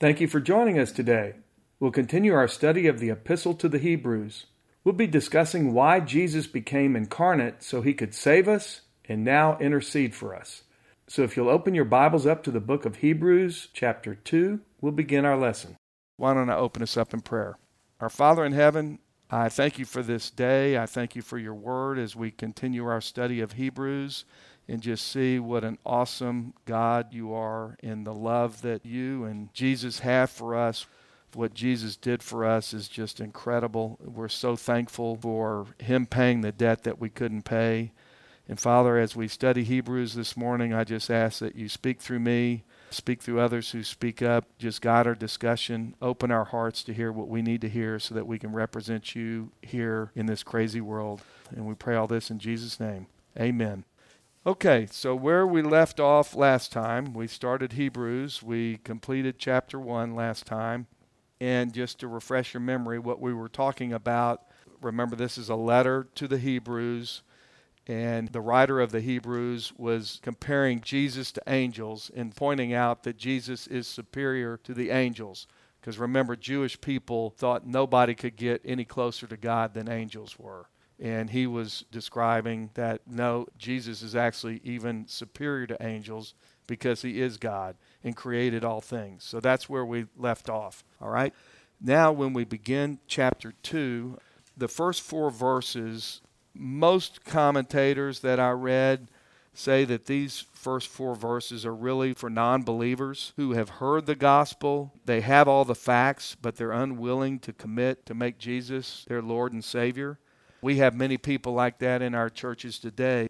Thank you for joining us today. We'll continue our study of the Epistle to the Hebrews. We'll be discussing why Jesus became incarnate so he could save us and now intercede for us. So if you'll open your Bibles up to the book of Hebrews, chapter 2, we'll begin our lesson. Why don't I open us up in prayer? Our Father in heaven, I thank you for this day. I thank you for your word as we continue our study of Hebrews and just see what an awesome God you are and the love that you and Jesus have for us. What Jesus did for us is just incredible. We're so thankful for Him paying the debt that we couldn't pay. And Father, as we study Hebrews this morning, I just ask that you speak through me, speak through others who speak up, just guide our discussion, open our hearts to hear what we need to hear so that we can represent you here in this crazy world. And we pray all this in Jesus' name. Amen. Okay, so where we left off last time, we started Hebrews. We completed chapter 1 last time. And just to refresh your memory, what we were talking about, remember this is a letter to the Hebrews. And the writer of the Hebrews was comparing Jesus to angels and pointing out that Jesus is superior to the angels. Because remember, Jewish people thought nobody could get any closer to God than angels were and he was describing that no, Jesus is actually even superior to angels because he is God and created all things. So that's where we left off. All right. Now, when we begin chapter 2, the first four verses, most commentators that I read say that these first four verses are really for non believers who have heard the gospel. They have all the facts, but they're unwilling to commit to make Jesus their Lord and Savior. We have many people like that in our churches today.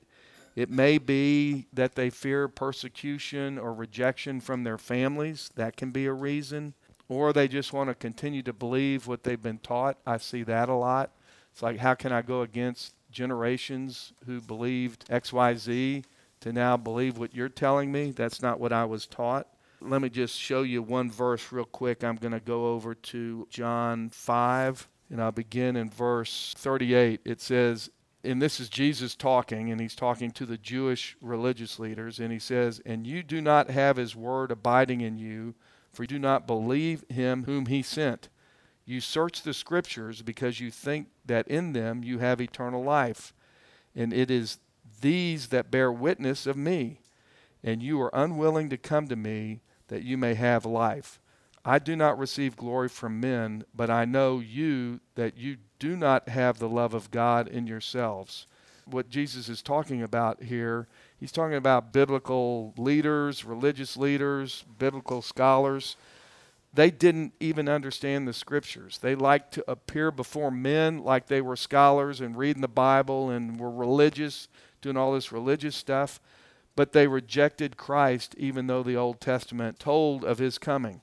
It may be that they fear persecution or rejection from their families. That can be a reason. Or they just want to continue to believe what they've been taught. I see that a lot. It's like, how can I go against generations who believed XYZ to now believe what you're telling me? That's not what I was taught. Let me just show you one verse real quick. I'm going to go over to John 5 and I'll begin in verse 38. It says, and this is Jesus talking, and he's talking to the Jewish religious leaders, and he says, And you do not have his word abiding in you, for you do not believe him whom he sent. You search the scriptures because you think that in them you have eternal life. And it is these that bear witness of me. And you are unwilling to come to me that you may have life. I do not receive glory from men, but I know you that you do not have the love of God in yourselves. What Jesus is talking about here, he's talking about biblical leaders, religious leaders, biblical scholars. They didn't even understand the scriptures. They liked to appear before men like they were scholars and reading the Bible and were religious, doing all this religious stuff. But they rejected Christ, even though the Old Testament told of his coming.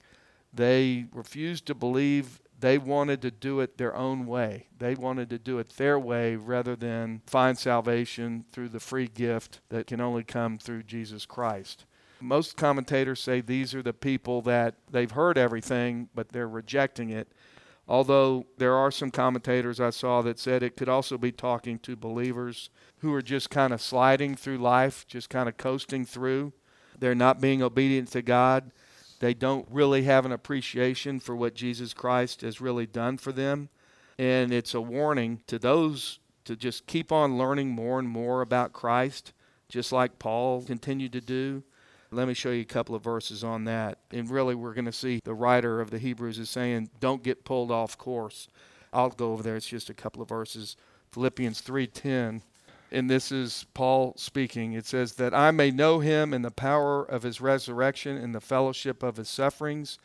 They refused to believe. They wanted to do it their own way. They wanted to do it their way rather than find salvation through the free gift that can only come through Jesus Christ. Most commentators say these are the people that they've heard everything, but they're rejecting it. Although there are some commentators I saw that said it could also be talking to believers who are just kind of sliding through life, just kind of coasting through. They're not being obedient to God. They don't really have an appreciation for what Jesus Christ has really done for them. And it's a warning to those to just keep on learning more and more about Christ, just like Paul continued to do. Let me show you a couple of verses on that. And really, we're going to see the writer of the Hebrews is saying, don't get pulled off course. I'll go over there. It's just a couple of verses. Philippians 3:10 and this is Paul speaking. It says, That I may know him in the power of his resurrection, and the fellowship of his sufferings,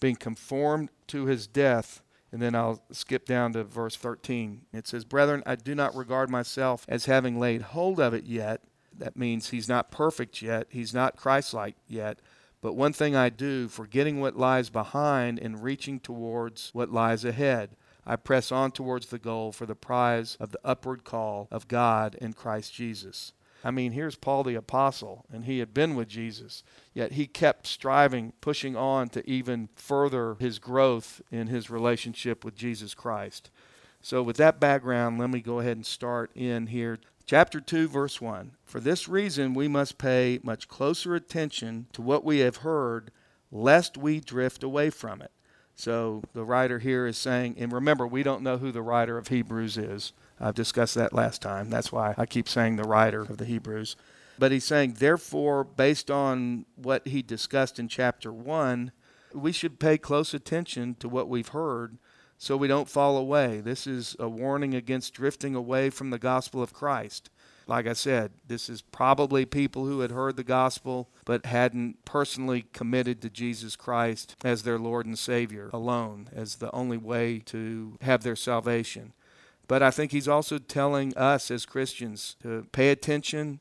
being conformed to his death. And then I'll skip down to verse 13. It says, Brethren, I do not regard myself as having laid hold of it yet. That means he's not perfect yet, he's not Christ like yet. But one thing I do, forgetting what lies behind and reaching towards what lies ahead. I press on towards the goal for the prize of the upward call of God in Christ Jesus. I mean, here's Paul the Apostle, and he had been with Jesus, yet he kept striving, pushing on to even further his growth in his relationship with Jesus Christ. So, with that background, let me go ahead and start in here. Chapter 2, verse 1. For this reason, we must pay much closer attention to what we have heard lest we drift away from it. So the writer here is saying, and remember, we don't know who the writer of Hebrews is. I've discussed that last time. That's why I keep saying the writer of the Hebrews. But he's saying, therefore, based on what he discussed in chapter 1, we should pay close attention to what we've heard so we don't fall away. This is a warning against drifting away from the gospel of Christ. Like I said, this is probably people who had heard the gospel but hadn't personally committed to Jesus Christ as their Lord and Savior alone, as the only way to have their salvation. But I think he's also telling us as Christians to pay attention,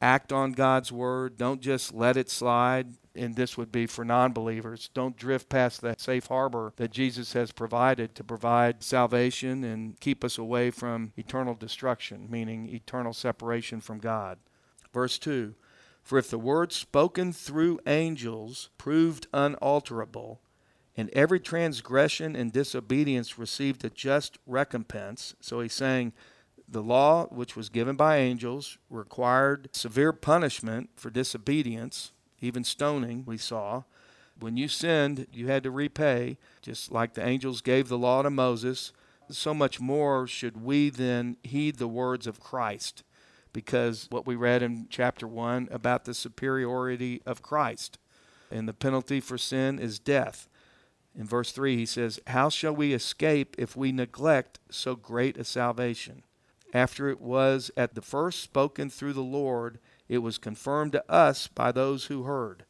act on God's word, don't just let it slide, and this would be for non believers. Don't drift past that safe harbor that Jesus has provided to provide salvation and keep us away from eternal destruction, meaning eternal separation from God. Verse 2 For if the word spoken through angels proved unalterable, and every transgression and disobedience received a just recompense, so he's saying, the law, which was given by angels, required severe punishment for disobedience, even stoning, we saw. When you sinned, you had to repay, just like the angels gave the law to Moses. So much more should we then heed the words of Christ, because what we read in chapter 1 about the superiority of Christ. And the penalty for sin is death. In verse 3, he says, How shall we escape if we neglect so great a salvation? After it was at the first spoken through the Lord, it was confirmed to us by those who heard.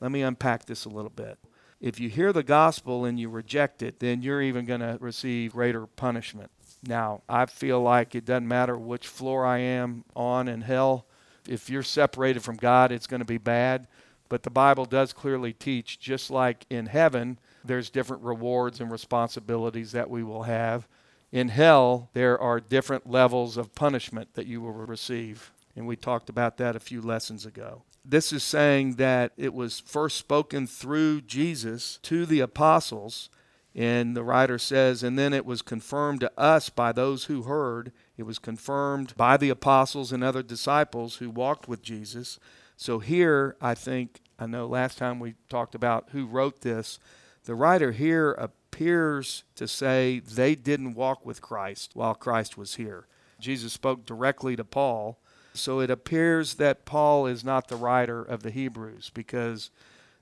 Let me unpack this a little bit. If you hear the gospel and you reject it, then you're even going to receive greater punishment. Now, I feel like it doesn't matter which floor I am on in hell. If you're separated from God, it's going to be bad. But the Bible does clearly teach, just like in heaven, there's different rewards and responsibilities that we will have. In hell, there are different levels of punishment that you will receive and we talked about that a few lessons ago. This is saying that it was first spoken through Jesus to the apostles, and the writer says, and then it was confirmed to us by those who heard. It was confirmed by the apostles and other disciples who walked with Jesus. So here, I think, I know last time we talked about who wrote this. The writer here appears to say they didn't walk with Christ while Christ was here. Jesus spoke directly to Paul so it appears that Paul is not the writer of the Hebrews because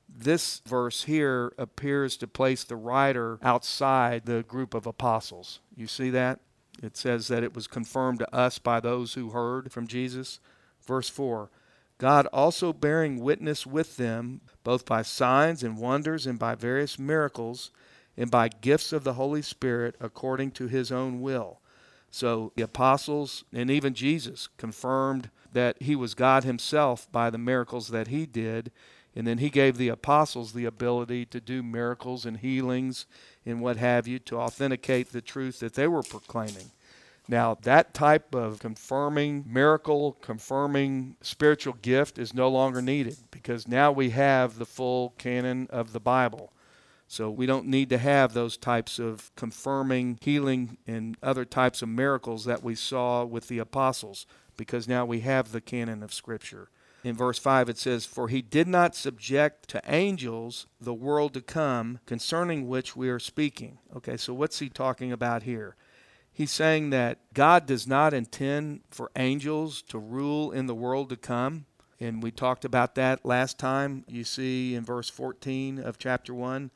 this verse here appears to place the writer outside the group of apostles. You see that? It says that it was confirmed to us by those who heard from Jesus. Verse 4 God also bearing witness with them, both by signs and wonders and by various miracles, and by gifts of the Holy Spirit according to his own will so the apostles and even Jesus confirmed that he was God himself by the miracles that he did. And then he gave the apostles the ability to do miracles and healings and what have you to authenticate the truth that they were proclaiming. Now, that type of confirming miracle, confirming spiritual gift is no longer needed because now we have the full canon of the Bible. So we don't need to have those types of confirming healing and other types of miracles that we saw with the apostles because now we have the canon of Scripture. In verse 5, it says, For he did not subject to angels the world to come, concerning which we are speaking. Okay, so what's he talking about here? He's saying that God does not intend for angels to rule in the world to come. And we talked about that last time. You see in verse 14 of chapter 1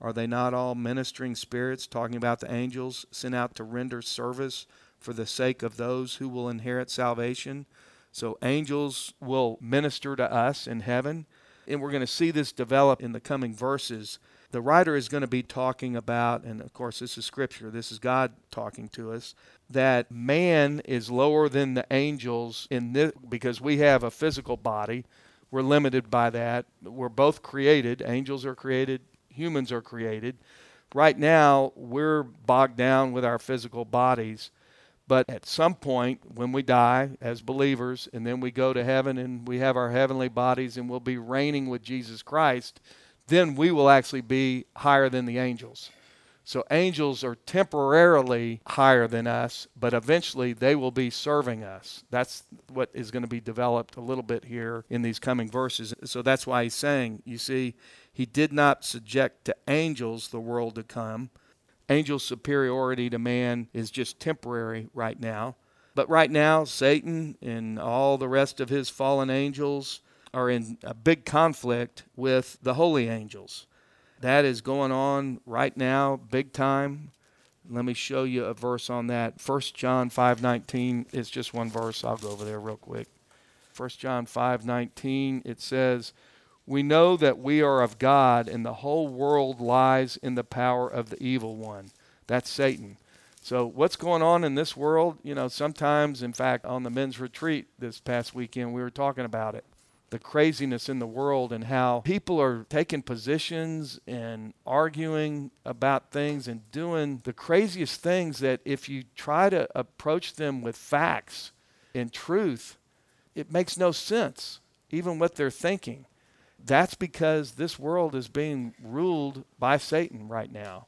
are they not all ministering spirits, talking about the angels sent out to render service for the sake of those who will inherit salvation? So, angels will minister to us in heaven, and we're going to see this develop in the coming verses. The writer is going to be talking about, and of course, this is scripture, this is God talking to us, that man is lower than the angels in this because we have a physical body. We're limited by that. We're both created. Angels are created humans are created. Right now, we're bogged down with our physical bodies. But at some point, when we die as believers, and then we go to heaven and we have our heavenly bodies and we'll be reigning with Jesus Christ, then we will actually be higher than the angels. So angels are temporarily higher than us, but eventually they will be serving us. That's what is going to be developed a little bit here in these coming verses. So that's why he's saying, you see, He did not subject to angels the world to come. Angel superiority to man is just temporary right now. But right now, Satan and all the rest of his fallen angels are in a big conflict with the holy angels. That is going on right now, big time. Let me show you a verse on that. 1 John 5:19 is just one verse. I'll go over there real quick. 1 John 5:19 it says, "We know that we are of God and the whole world lies in the power of the evil one." That's Satan. So what's going on in this world? You know, sometimes in fact on the men's retreat this past weekend we were talking about it the craziness in the world and how people are taking positions and arguing about things and doing the craziest things that if you try to approach them with facts and truth, it makes no sense, even what they're thinking. That's because this world is being ruled by Satan right now.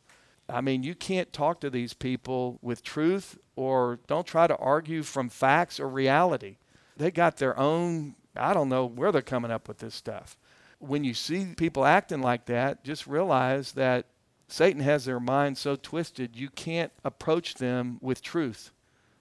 I mean, you can't talk to these people with truth or don't try to argue from facts or reality. They got their own I don't know where they're coming up with this stuff. When you see people acting like that, just realize that Satan has their mind so twisted, you can't approach them with truth.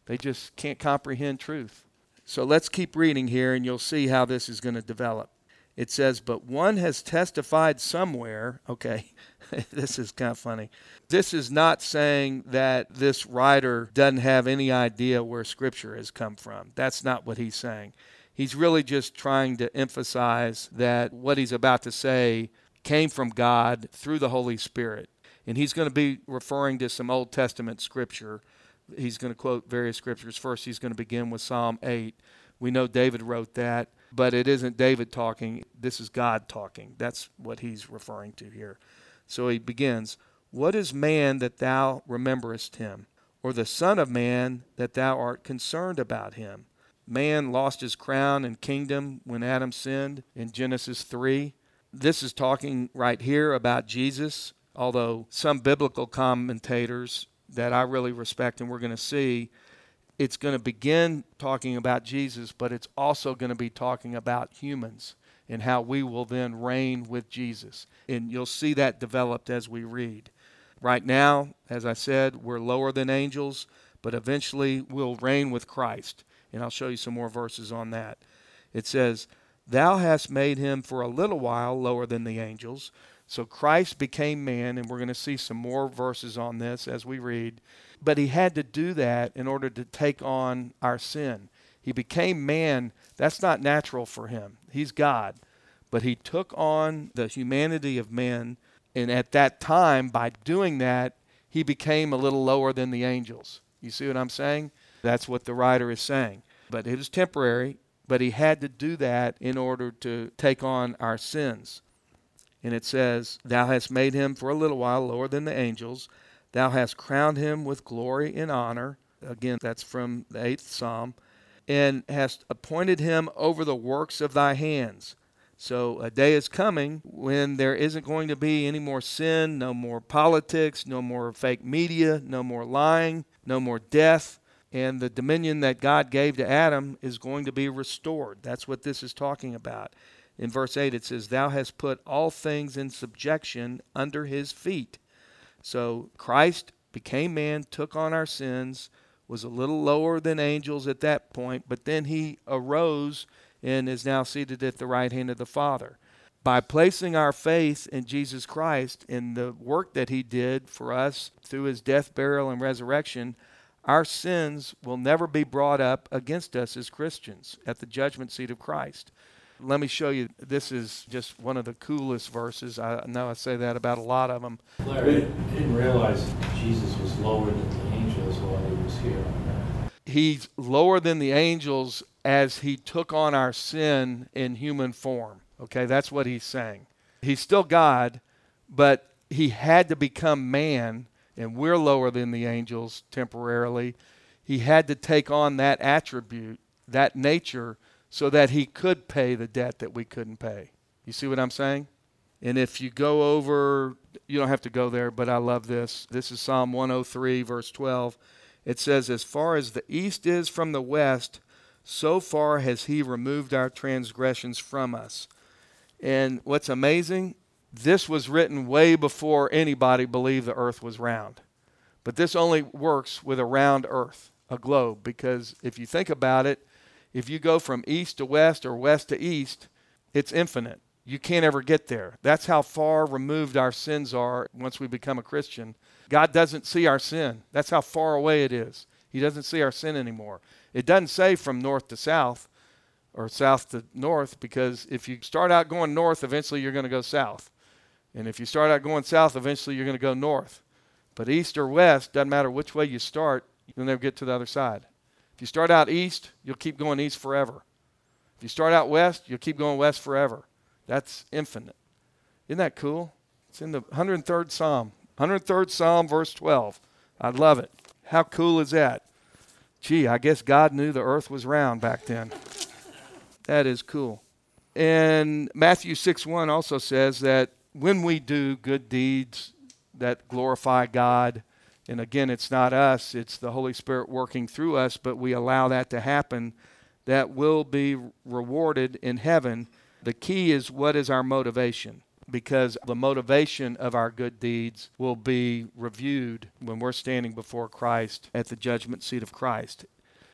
They just can't comprehend truth. So let's keep reading here, and you'll see how this is going to develop. It says, But one has testified somewhere. Okay, this is kind of funny. This is not saying that this writer doesn't have any idea where Scripture has come from. That's not what he's saying. He's really just trying to emphasize that what he's about to say came from God through the Holy Spirit. And he's going to be referring to some Old Testament scripture. He's going to quote various scriptures. First, he's going to begin with Psalm 8. We know David wrote that, but it isn't David talking. This is God talking. That's what he's referring to here. So he begins What is man that thou rememberest him, or the Son of Man that thou art concerned about him? man lost his crown and kingdom when Adam sinned in Genesis 3. This is talking right here about Jesus, although some biblical commentators that I really respect and we're going to see, it's going to begin talking about Jesus, but it's also going to be talking about humans and how we will then reign with Jesus. And you'll see that developed as we read. Right now, as I said, we're lower than angels, but eventually we'll reign with Christ. And I'll show you some more verses on that. It says, Thou hast made him for a little while lower than the angels. So Christ became man, and we're going to see some more verses on this as we read. But he had to do that in order to take on our sin. He became man. That's not natural for him. He's God. But he took on the humanity of men. And at that time, by doing that, he became a little lower than the angels. You see what I'm saying? That's what the writer is saying. But it was temporary, but he had to do that in order to take on our sins. And it says, Thou hast made him for a little while lower than the angels. Thou hast crowned him with glory and honor. Again, that's from the eighth psalm. And hast appointed him over the works of thy hands. So a day is coming when there isn't going to be any more sin, no more politics, no more fake media, no more lying, no more death and the dominion that God gave to Adam is going to be restored. That's what this is talking about. In verse 8, it says, Thou hast put all things in subjection under his feet. So Christ became man, took on our sins, was a little lower than angels at that point, but then he arose and is now seated at the right hand of the Father. By placing our faith in Jesus Christ in the work that he did for us through his death, burial, and resurrection, our sins will never be brought up against us as Christians at the judgment seat of Christ. Let me show you. This is just one of the coolest verses. I know I say that about a lot of them. Larry, didn't realize Jesus was lower than the angels while he was here He's lower than the angels as he took on our sin in human form. Okay, that's what he's saying. He's still God, but he had to become man and we're lower than the angels temporarily. He had to take on that attribute, that nature, so that he could pay the debt that we couldn't pay. You see what I'm saying? And if you go over, you don't have to go there, but I love this. This is Psalm 103, verse 12. It says, As far as the east is from the west, so far has he removed our transgressions from us. And what's amazing This was written way before anybody believed the earth was round. But this only works with a round earth, a globe, because if you think about it, if you go from east to west or west to east, it's infinite. You can't ever get there. That's how far removed our sins are once we become a Christian. God doesn't see our sin. That's how far away it is. He doesn't see our sin anymore. It doesn't say from north to south or south to north because if you start out going north, eventually you're going to go south. And if you start out going south, eventually you're going to go north. But east or west, doesn't matter which way you start, you'll never get to the other side. If you start out east, you'll keep going east forever. If you start out west, you'll keep going west forever. That's infinite. Isn't that cool? It's in the 103rd Psalm. 103rd Psalm, verse 12. I love it. How cool is that? Gee, I guess God knew the earth was round back then. That is cool. And Matthew 6 1 also says that when we do good deeds that glorify God, and again, it's not us, it's the Holy Spirit working through us, but we allow that to happen, that will be rewarded in heaven. The key is what is our motivation? Because the motivation of our good deeds will be reviewed when we're standing before Christ at the judgment seat of Christ.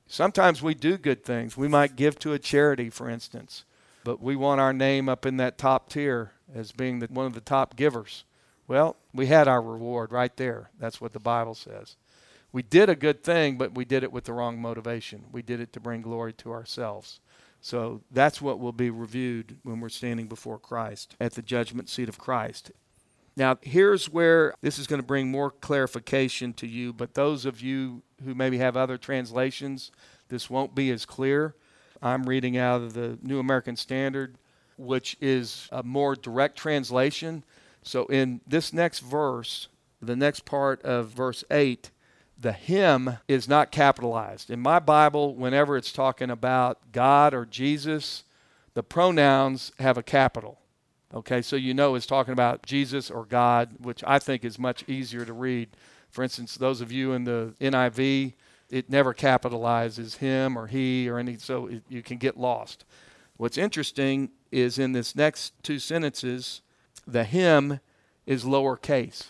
Sometimes we do good things. We might give to a charity, for instance, but we want our name up in that top tier as being the, one of the top givers. Well, we had our reward right there. That's what the Bible says. We did a good thing, but we did it with the wrong motivation. We did it to bring glory to ourselves. So that's what will be reviewed when we're standing before Christ at the judgment seat of Christ. Now, here's where this is going to bring more clarification to you, but those of you who maybe have other translations, this won't be as clear. I'm reading out of the New American Standard, which is a more direct translation. So, in this next verse, the next part of verse 8, the him is not capitalized. In my Bible, whenever it's talking about God or Jesus, the pronouns have a capital. Okay, so you know it's talking about Jesus or God, which I think is much easier to read. For instance, those of you in the NIV, it never capitalizes him or he or any, so it, you can get lost. What's interesting is in this next two sentences, the him is lowercase.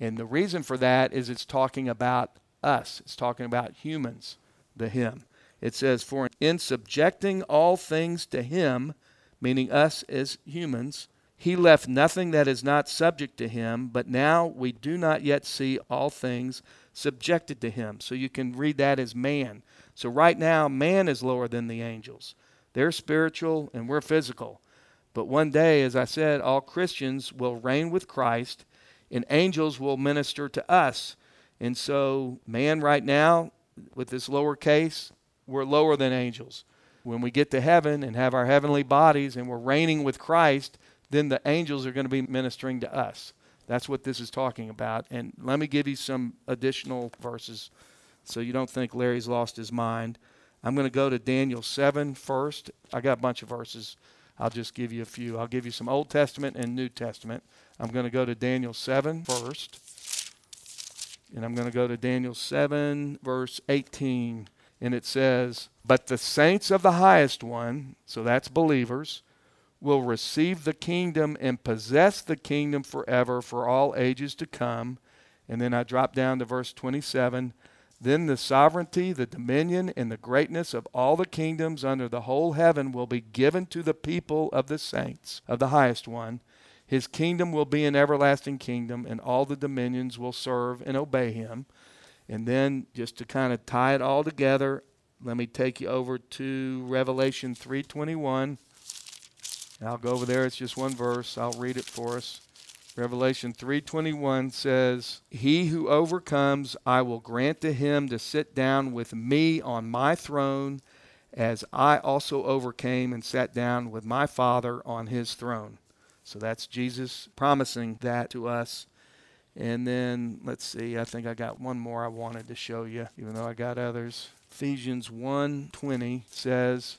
And the reason for that is it's talking about us, it's talking about humans, the him. It says, For in subjecting all things to him, meaning us as humans, he left nothing that is not subject to him, but now we do not yet see all things subjected to him. So you can read that as man. So right now, man is lower than the angels. They're spiritual and we're physical. But one day, as I said, all Christians will reign with Christ and angels will minister to us. And so, man, right now, with this lower case, we're lower than angels. When we get to heaven and have our heavenly bodies and we're reigning with Christ, then the angels are going to be ministering to us. That's what this is talking about. And let me give you some additional verses so you don't think Larry's lost his mind. I'm going to go to Daniel 7 first. I got a bunch of verses. I'll just give you a few. I'll give you some Old Testament and New Testament. I'm going to go to Daniel 7 first. And I'm going to go to Daniel 7, verse 18. And it says, But the saints of the highest one, so that's believers, will receive the kingdom and possess the kingdom forever for all ages to come. And then I drop down to verse 27. Then the sovereignty, the dominion, and the greatness of all the kingdoms under the whole heaven will be given to the people of the saints of the highest one. His kingdom will be an everlasting kingdom, and all the dominions will serve and obey him. And then, just to kind of tie it all together, let me take you over to Revelation 3:21. I'll go over there. It's just one verse. I'll read it for us. Revelation 3:21 says, "He who overcomes, I will grant to him to sit down with me on my throne, as I also overcame and sat down with my Father on his throne." So that's Jesus promising that to us. And then let's see, I think I got one more I wanted to show you, even though I got others. Ephesians 1:20 says,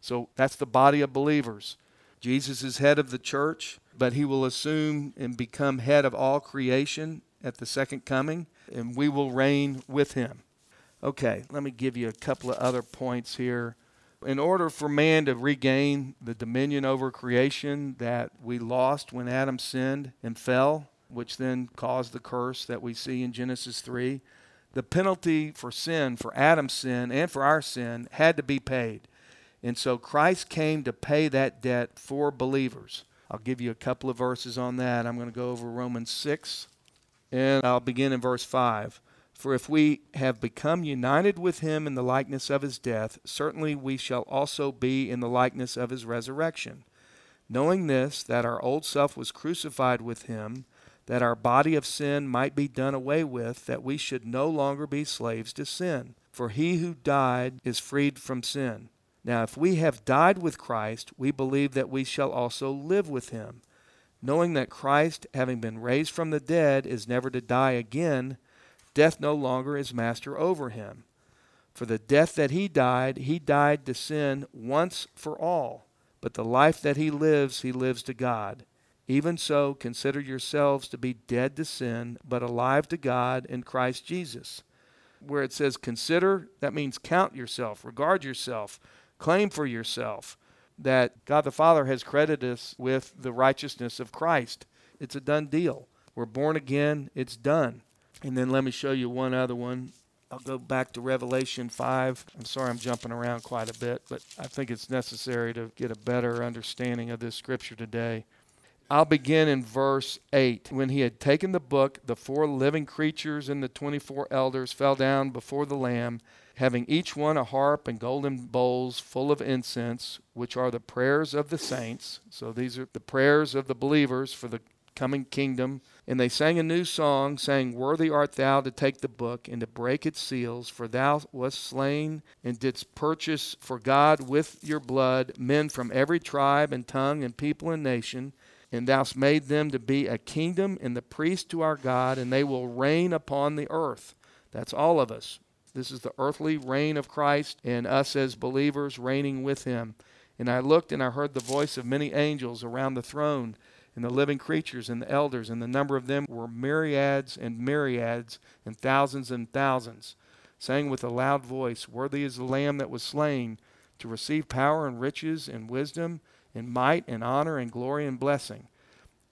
So that's the body of believers. Jesus is head of the church, but he will assume and become head of all creation at the second coming, and we will reign with him. Okay, let me give you a couple of other points here. In order for man to regain the dominion over creation that we lost when Adam sinned and fell, which then caused the curse that we see in Genesis 3, the penalty for sin, for Adam's sin, and for our sin had to be paid. And so Christ came to pay that debt for believers. I'll give you a couple of verses on that. I'm going to go over Romans 6, and I'll begin in verse 5. For if we have become united with him in the likeness of his death, certainly we shall also be in the likeness of his resurrection. Knowing this, that our old self was crucified with him, that our body of sin might be done away with, that we should no longer be slaves to sin. For he who died is freed from sin. Now, if we have died with Christ, we believe that we shall also live with him. Knowing that Christ, having been raised from the dead, is never to die again, death no longer is master over him. For the death that he died, he died to sin once for all. But the life that he lives, he lives to God. Even so, consider yourselves to be dead to sin, but alive to God in Christ Jesus. Where it says consider, that means count yourself, regard yourself, claim for yourself that God the Father has credited us with the righteousness of Christ. It's a done deal. We're born again, it's done. And then let me show you one other one. I'll go back to Revelation 5. I'm sorry I'm jumping around quite a bit, but I think it's necessary to get a better understanding of this scripture today. I'll begin in verse 8. When he had taken the book, the four living creatures and the 24 elders fell down before the Lamb, having each one a harp and golden bowls full of incense, which are the prayers of the saints. So these are the prayers of the believers for the coming kingdom. And they sang a new song, saying, Worthy art thou to take the book and to break its seals, for thou wast slain and didst purchase for God with your blood men from every tribe and tongue and people and nation. And thou hast made them to be a kingdom and the priests to our God, and they will reign upon the earth. That's all of us. This is the earthly reign of Christ, and us as believers reigning with him. And I looked and I heard the voice of many angels around the throne and the living creatures and the elders, and the number of them were myriads and myriads and thousands and thousands, saying with a loud voice, Worthy is the Lamb that was slain to receive power and riches and wisdom and might and honor and glory and blessing.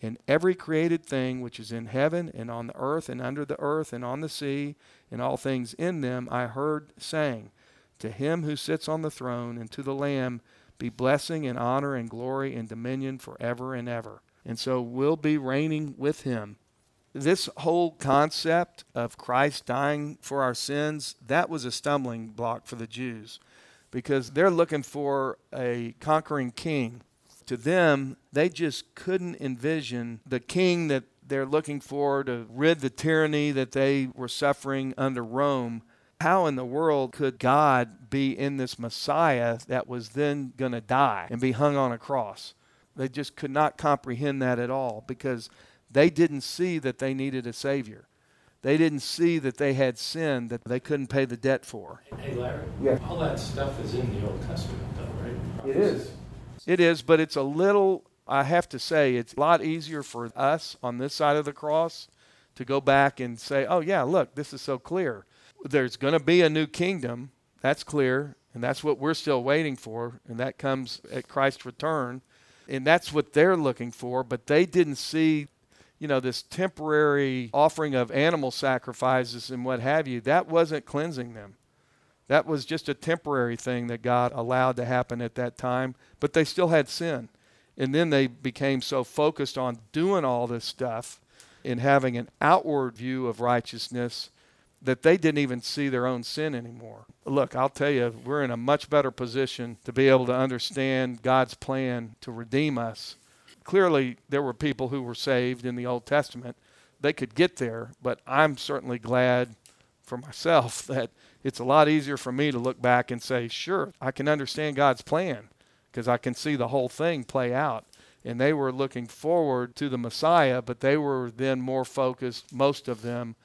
And every created thing which is in heaven and on the earth and under the earth and on the sea and all things in them, I heard saying, To him who sits on the throne and to the Lamb be blessing and honor and glory and dominion forever and ever and so we'll be reigning with him. This whole concept of Christ dying for our sins, that was a stumbling block for the Jews because they're looking for a conquering king. To them, they just couldn't envision the king that they're looking for to rid the tyranny that they were suffering under Rome. How in the world could God be in this Messiah that was then going to die and be hung on a cross? They just could not comprehend that at all because they didn't see that they needed a Savior. They didn't see that they had sin that they couldn't pay the debt for. Hey, Larry. Yeah. All that stuff is in the Old Testament, though, right? It is. It is, but it's a little, I have to say, it's a lot easier for us on this side of the cross to go back and say, oh, yeah, look, this is so clear. There's going to be a new kingdom. That's clear. And that's what we're still waiting for. And that comes at Christ's return and that's what they're looking for but they didn't see you know this temporary offering of animal sacrifices and what have you that wasn't cleansing them that was just a temporary thing that god allowed to happen at that time but they still had sin and then they became so focused on doing all this stuff and having an outward view of righteousness that they didn't even see their own sin anymore. Look, I'll tell you, we're in a much better position to be able to understand God's plan to redeem us. Clearly, there were people who were saved in the Old Testament. They could get there, but I'm certainly glad for myself that it's a lot easier for me to look back and say, sure, I can understand God's plan because I can see the whole thing play out. and they were looking forward to the Messiah, but they were then more focused, most of them,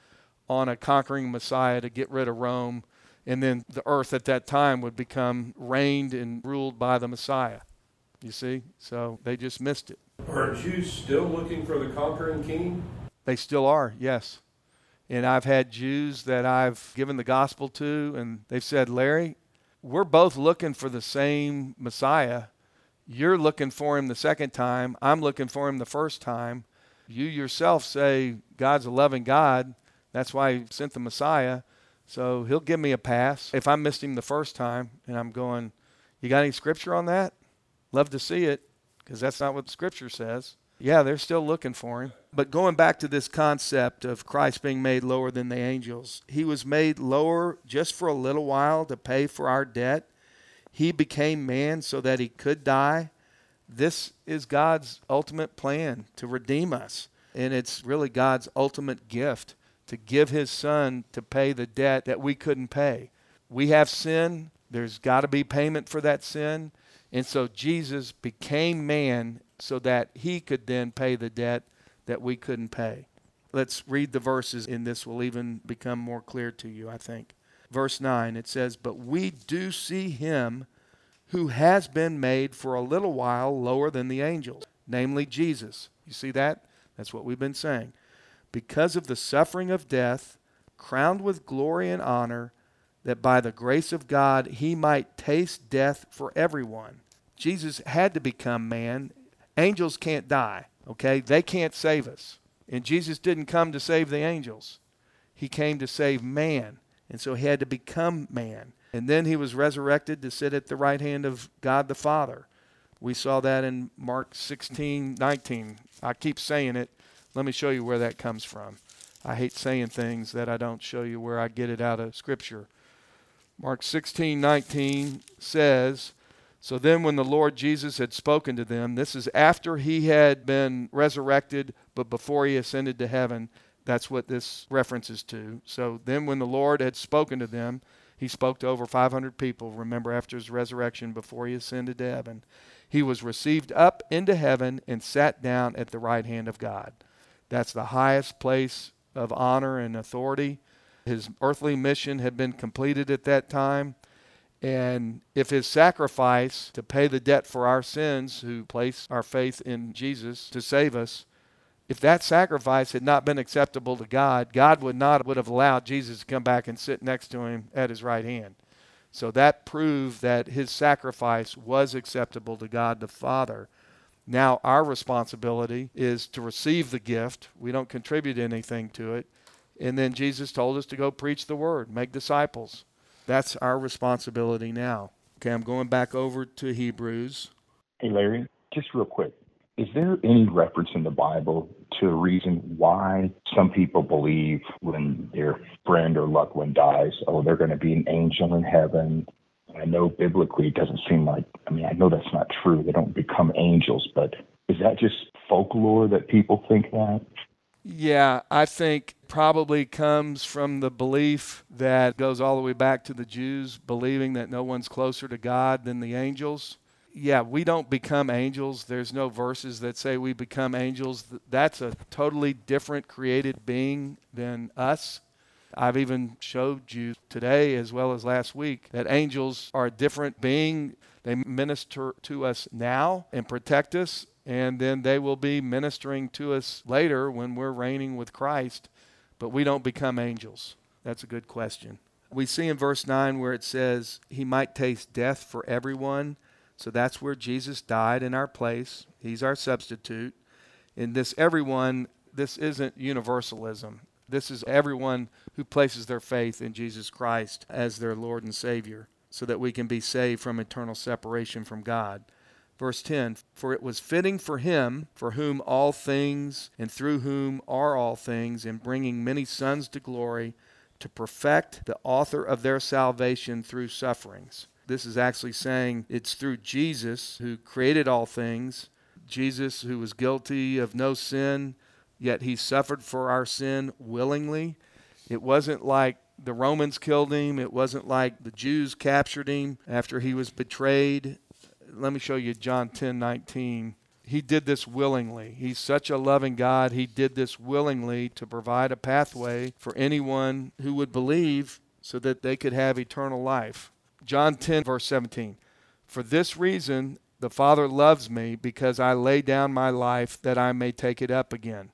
on a conquering Messiah to get rid of Rome, and then the earth at that time would become reigned and ruled by the Messiah. You see? So they just missed it. Are Jews still looking for the conquering king? They still are, yes. And I've had Jews that I've given the gospel to, and they've said, Larry, we're both looking for the same Messiah. You're looking for him the second time. I'm looking for him the first time. You yourself say God's a loving God. That's why he sent the Messiah. So he'll give me a pass. If I missed him the first time and I'm going, You got any scripture on that? Love to see it because that's not what the scripture says. Yeah, they're still looking for him. But going back to this concept of Christ being made lower than the angels, he was made lower just for a little while to pay for our debt. He became man so that he could die. This is God's ultimate plan to redeem us. And it's really God's ultimate gift to give his son to pay the debt that we couldn't pay. We have sin, there's got to be payment for that sin. And so Jesus became man so that he could then pay the debt that we couldn't pay. Let's read the verses, and this will even become more clear to you, I think. Verse 9, it says, But we do see him who has been made for a little while lower than the angels, namely Jesus. You see that? That's what we've been saying. Because of the suffering of death, crowned with glory and honor, that by the grace of God he might taste death for everyone. Jesus had to become man Angels can't die, okay? They can't save us. And Jesus didn't come to save the angels, He came to save man. And so He had to become man. And then He was resurrected to sit at the right hand of God the Father. We saw that in Mark 16, 19. I keep saying it. Let me show you where that comes from. I hate saying things that I don't show you where I get it out of Scripture. Mark 16, 19 says, so then, when the Lord Jesus had spoken to them, this is after he had been resurrected, but before he ascended to heaven. That's what this references to. So then, when the Lord had spoken to them, he spoke to over 500 people, remember, after his resurrection, before he ascended to heaven. He was received up into heaven and sat down at the right hand of God. That's the highest place of honor and authority. His earthly mission had been completed at that time. And if his sacrifice to pay the debt for our sins, who place our faith in Jesus to save us, if that sacrifice had not been acceptable to God, God would not would have allowed Jesus to come back and sit next to him at his right hand. So that proved that his sacrifice was acceptable to God the Father. Now our responsibility is to receive the gift. We don't contribute anything to it. And then Jesus told us to go preach the word, make disciples. That's our responsibility now. Okay, I'm going back over to Hebrews. Hey, Larry, just real quick. Is there any reference in the Bible to a reason why some people believe when their friend or loved one dies, oh, they're going to be an angel in heaven? I know biblically it doesn't seem like, I mean, I know that's not true. They don't become angels, but is that just folklore that people think that? Yeah, I think probably comes from the belief that goes all the way back to the Jews believing that no one's closer to God than the angels. Yeah, we don't become angels. There's no verses that say we become angels. That's a totally different created being than us. I've even showed you today as well as last week that angels are a different being. They minister to us now and protect us and then they will be ministering to us later when we're reigning with Christ, but we don't become angels? That's a good question. We see in verse 9 where it says, He might taste death for everyone. So that's where Jesus died in our place. He's our substitute. In this everyone, this isn't universalism. This is everyone who places their faith in Jesus Christ as their Lord and Savior so that we can be saved from eternal separation from God. Verse 10 For it was fitting for him, for whom all things and through whom are all things, in bringing many sons to glory, to perfect the author of their salvation through sufferings. This is actually saying it's through Jesus who created all things, Jesus who was guilty of no sin, yet he suffered for our sin willingly. It wasn't like the Romans killed him. It wasn't like the Jews captured him after he was betrayed let me show you John 10 19. He did this willingly. He's such a loving God. He did this willingly to provide a pathway for anyone who would believe so that they could have eternal life. John 10, verse 17. For this reason, the Father loves me because I lay down my life that I may take it up again.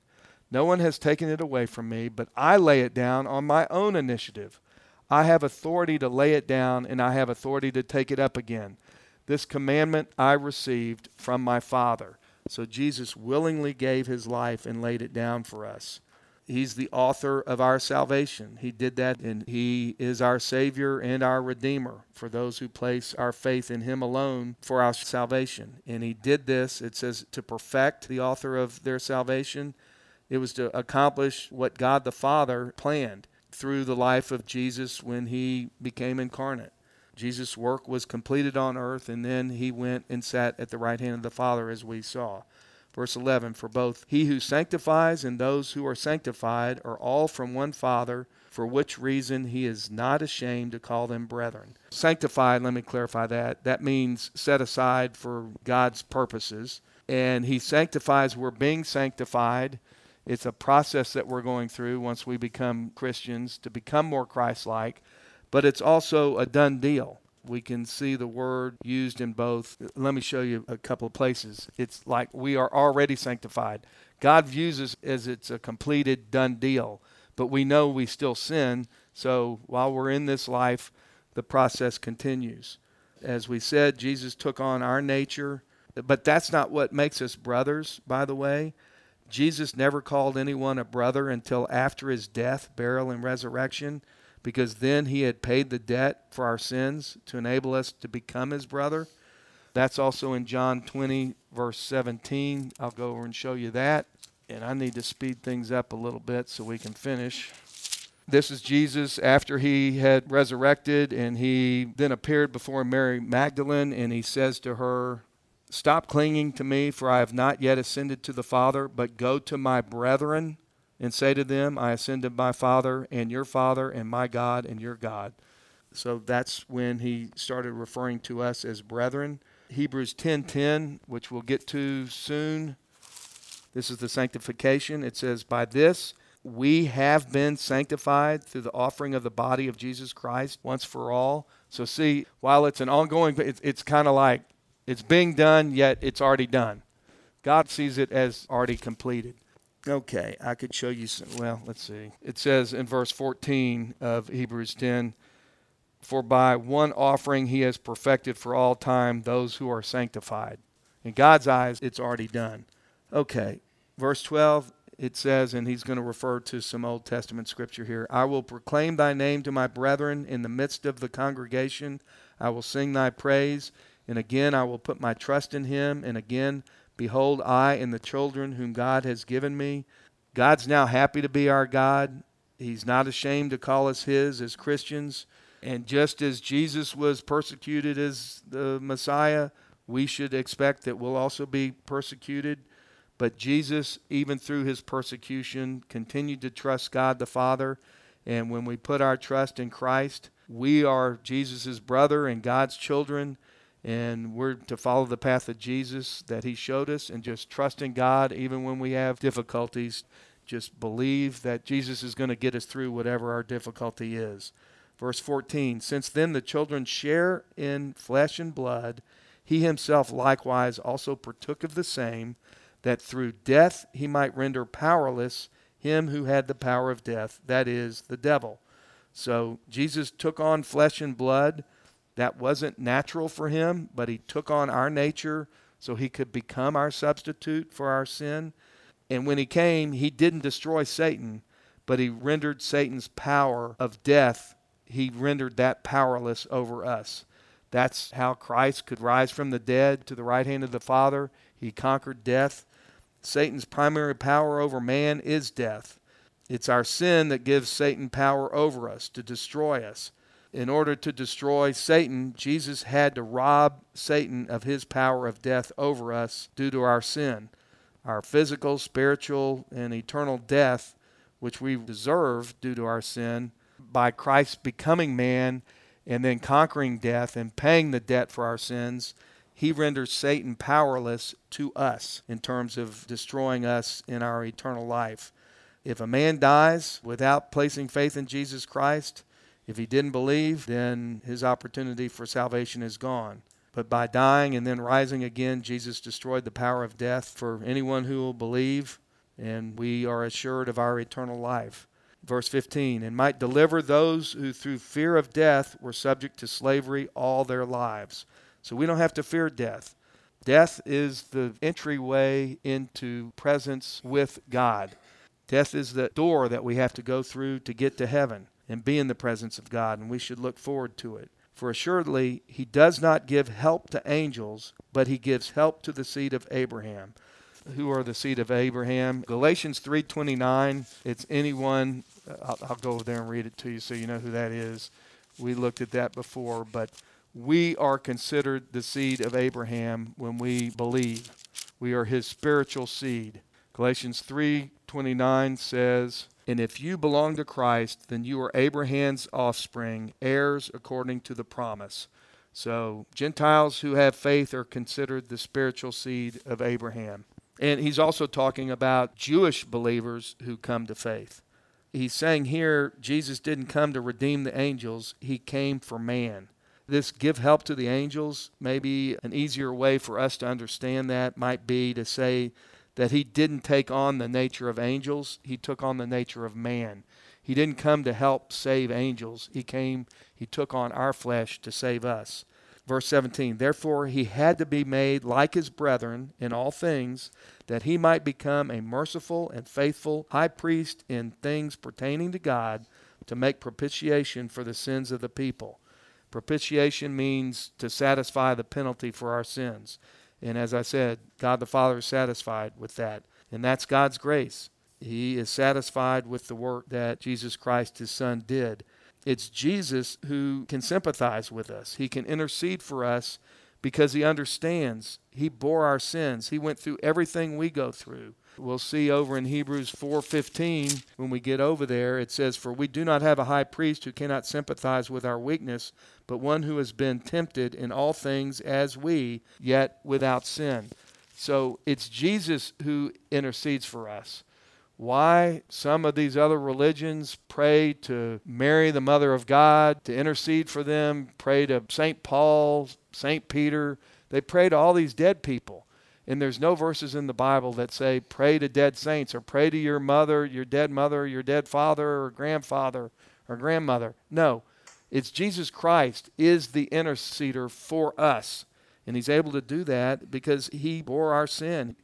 No one has taken it away from me, but I lay it down on my own initiative. I have authority to lay it down, and I have authority to take it up again. This commandment I received from my Father. So Jesus willingly gave his life and laid it down for us. He's the author of our salvation. He did that, and He is our Savior and our Redeemer for those who place our faith in Him alone for our salvation. And He did this, it says, to perfect the author of their salvation. It was to accomplish what God the Father planned through the life of Jesus when He became incarnate. Jesus' work was completed on earth, and then He went and sat at the right hand of the Father, as we saw. Verse 11 For both he who sanctifies and those who are sanctified are all from one Father, for which reason he is not ashamed to call them brethren. Sanctified, let me clarify that. That means set aside for God's purposes. And he sanctifies, we're being sanctified. It's a process that we're going through once we become Christians to become more Christ like, but it's also a done deal. We can see the word used in both. Let me show you a couple of places. It's like we are already sanctified. God views us as it's a completed, done deal, but we know we still sin. So while we're in this life, the process continues. As we said, Jesus took on our nature, but that's not what makes us brothers, by the way. Jesus never called anyone a brother until after his death, burial, and resurrection because then he had paid the debt for our sins to enable us to become his brother. That's also in John 20, verse 17. I'll go over and show you that. And I need to speed things up a little bit so we can finish. This is Jesus after he had resurrected, and he then appeared before Mary Magdalene, and he says to her, Stop clinging to me, for I have not yet ascended to the Father, but go to my brethren and say to them, I ascend to my Father and your Father, and my God and your God. So that's when he started referring to us as brethren. Hebrews 10:10, which we'll get to soon. This is the sanctification. It says, "By this we have been sanctified through the offering of the body of Jesus Christ once for all." So see, while it's an ongoing, it's, it's kind of like it's being done, yet it's already done. God sees it as already completed. Okay, I could show you some. Well, let's see. It says in verse 14 of Hebrews 10 For by one offering he has perfected for all time those who are sanctified. In God's eyes, it's already done. Okay, verse 12, it says, and he's going to refer to some Old Testament scripture here I will proclaim thy name to my brethren in the midst of the congregation. I will sing thy praise. And again, I will put my trust in him. And again, Behold, I and the children whom God has given me. God's now happy to be our God. He's not ashamed to call us His as Christians. And just as Jesus was persecuted as the Messiah, we should expect that we'll also be persecuted. But Jesus, even through his persecution, continued to trust God the Father. And when we put our trust in Christ, we are Jesus' brother and God's children and we're to follow the path of Jesus that He showed us and just trust in God even when we have difficulties. Just believe that Jesus is going to get us through whatever our difficulty is. Verse 14 Since then the children share in flesh and blood, He Himself likewise also partook of the same, that through death He might render powerless him who had the power of death, that is, the devil. So Jesus took on flesh and blood that wasn't natural for him, but he took on our nature so he could become our substitute for our sin. And when he came, he didn't destroy Satan, but he rendered Satan's power of death, he rendered that powerless over us. That's how Christ could rise from the dead to the right hand of the Father. He conquered death. Satan's primary power over man is death. It's our sin that gives Satan power over us to destroy us in order to destroy Satan, Jesus had to rob Satan of his power of death over us due to our sin. Our physical, spiritual, and eternal death, which we deserve due to our sin, by Christ becoming man and then conquering death and paying the debt for our sins, he renders Satan powerless to us in terms of destroying us in our eternal life. If a man dies without placing faith in Jesus Christ, if he didn't believe, then his opportunity for salvation is gone. But by dying and then rising again, Jesus destroyed the power of death for anyone who will believe, and we are assured of our eternal life. Verse 15, and might deliver those who through fear of death were subject to slavery all their lives. So we don't have to fear death. Death is the entryway into presence with God. Death is the door that we have to go through to get to heaven and be in the presence of God, and we should look forward to it. For assuredly, he does not give help to angels, but he gives help to the seed of Abraham. Who are the seed of Abraham? Galatians 3:29. It's anyone. Uh, I'll, I'll go over there and read it to you so you know who that is. We looked at that before, but we are considered the seed of Abraham when we believe. We are his spiritual seed. Galatians 3:29 says, "And if you belong to Christ, then you are Abraham's offspring, heirs according to the promise." So, Gentiles who have faith are considered the spiritual seed of Abraham. And he's also talking about Jewish believers who come to faith. He's saying here Jesus didn't come to redeem the angels, he came for man this give help to the angels, maybe an easier way for us to understand that might be to say that he didn't take on the nature of angels, he took on the nature of man. He didn't come to help save angels, he came, he took on our flesh to save us. Verse 17, therefore he had to be made like his brethren in all things, that he might become a merciful and faithful high priest in things pertaining to God, to make propitiation for the sins of the people. Propitiation means to satisfy the penalty for our sins. And as I said, God the Father is satisfied with that. And that's God's grace. He is satisfied with the work that Jesus Christ, his Son, did. It's Jesus who can sympathize with us, he can intercede for us because he understands. He bore our sins, he went through everything we go through. We'll see over in Hebrews 4:15 when we get over there it says for we do not have a high priest who cannot sympathize with our weakness but one who has been tempted in all things as we yet without sin. So it's Jesus who intercedes for us. Why some of these other religions pray to Mary, the Mother of God, to intercede for them, pray to St. Paul, St. Peter. They pray to all these dead people. And there's no verses in the Bible that say, pray to dead saints or pray to your mother, your dead mother, your dead father or grandfather or grandmother. No. It's Jesus Christ is the interceder for us. And he's able to do that because he bore our sin.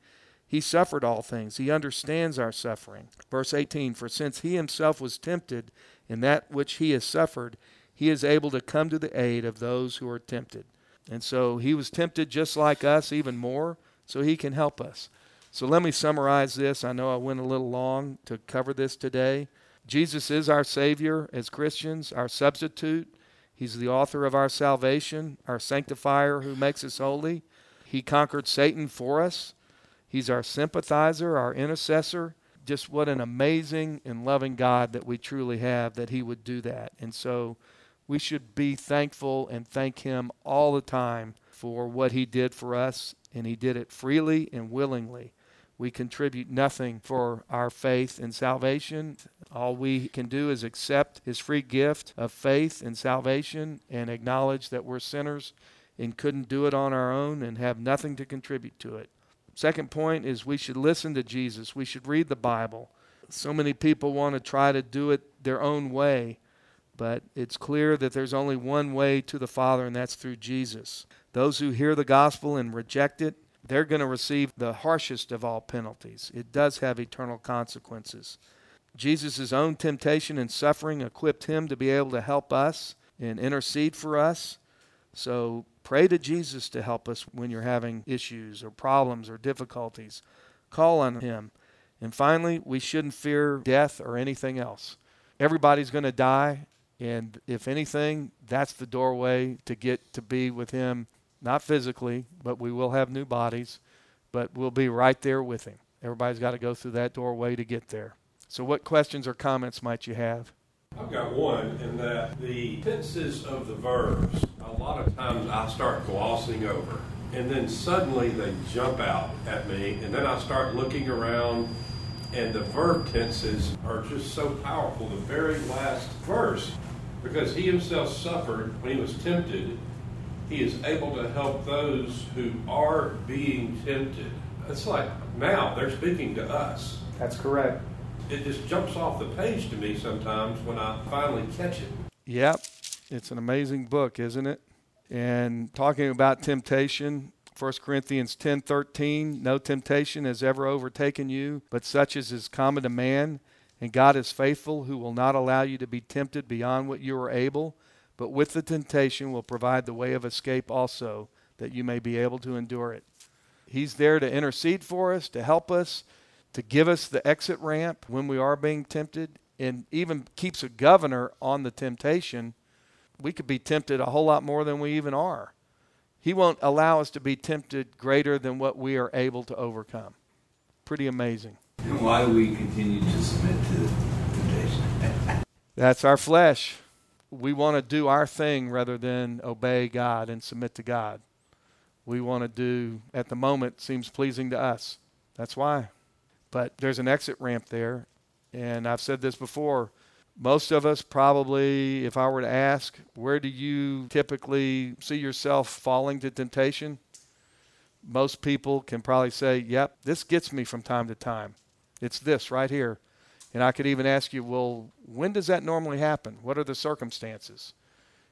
He suffered all things. He understands our suffering. Verse 18 For since he himself was tempted in that which he has suffered, he is able to come to the aid of those who are tempted. And so he was tempted just like us, even more so he can help us. So let me summarize this. I know I went a little long to cover this today. Jesus is our Savior as Christians, our substitute. He's the author of our salvation, our sanctifier who makes us holy. He conquered Satan for us. He's our sympathizer, our intercessor. Just what an amazing and loving God that we truly have that He would do that. And so we should be thankful and thank Him all the time for what He did for us and he did it freely and willingly. We contribute nothing for our faith and salvation. All we can do is accept his free gift of faith and salvation and acknowledge that we're sinners and couldn't do it on our own and have nothing to contribute to it. Second point is we should listen to Jesus. We should read the Bible. So many people want to try to do it their own way, but it's clear that there's only one way to the Father, and that's through Jesus. Those who hear the gospel and reject it, they're going to receive the harshest of all penalties. It does have eternal consequences. Jesus' own temptation and suffering equipped him to be able to help us and intercede for us. So pray to Jesus to help us when you're having issues or problems or difficulties. Call on him. And finally, we shouldn't fear death or anything else. Everybody's going to die, and if anything, that's the doorway to get to be with him not physically, but we will have new bodies, but we'll be right there with him. Everybody's got to go through that doorway to get there. So, what questions or comments might you have? I've got one in that the tenses of the verbs, a lot of times I start glossing over. and then suddenly they jump out at me, and then I start looking around, and the verb tenses are just so powerful. The very last verse, because he himself suffered when he was tempted, he is able to help those who are being tempted. It's like now they're speaking to us. That's correct. It just jumps off the page to me sometimes when I finally catch it. Yep. It's an amazing book, isn't it? And talking about temptation, 1 Corinthians 10:13, no temptation has ever overtaken you, but such as is common to man, and God is faithful who will not allow you to be tempted beyond what you are able, but with the temptation will provide the way of escape also, that you may be able to endure it. He's there to intercede for us, to help us, to give us the exit ramp when we are being tempted, and even keeps a governor on the temptation. We could be tempted a whole lot more than we even are. He won't allow us to be tempted greater than what we are able to overcome. Pretty amazing. And why we continue to submit to temptation? That's our flesh. We want to do our thing rather than obey God and submit to God. We want to do, at the moment, seems pleasing to us. That's why. But there's an exit ramp there. And I've said this before. Most of us probably, if I were to ask, where do you typically see yourself falling to temptation? Most people can probably say, yep, this gets me from time to time. It's this right here. And I could even ask you, well, when does that normally happen? What are the circumstances?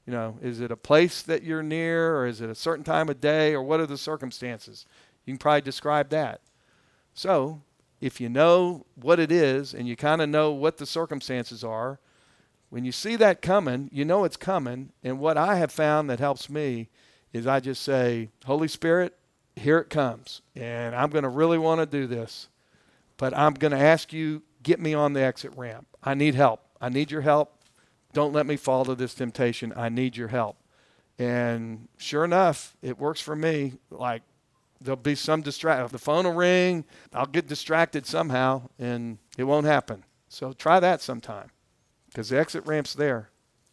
You know, is it a place that you're near, or is it a certain time of day, or what are the circumstances? You can probably describe that. So, if you know what it is and you kind of know what the circumstances are, when you see that coming, you know it's coming. And what I have found that helps me is I just say, Holy Spirit, here it comes. And I'm going to really want to do this. But I'm going to ask you, get me on the exit ramp. I need help. I need your help. Don't let me fall to this temptation. I need your help. And sure enough, it works for me. Like there'll be some distract. The phone will ring. I'll get distracted somehow, and it won't happen. So try that sometime, because the exit ramp's there.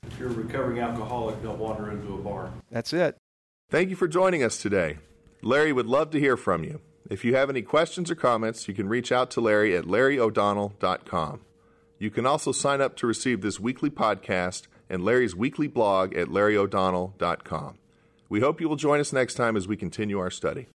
If you're a recovering alcoholic, don't wander into a bar. That's it. Thank you for joining us today. Larry would love to hear from you. If you have any questions or comments, you can reach out to Larry at larryodonnell.com. You can also sign up to receive this weekly podcast and Larry's weekly blog at larryodonnell.com. We hope you will join us next time as we continue our study.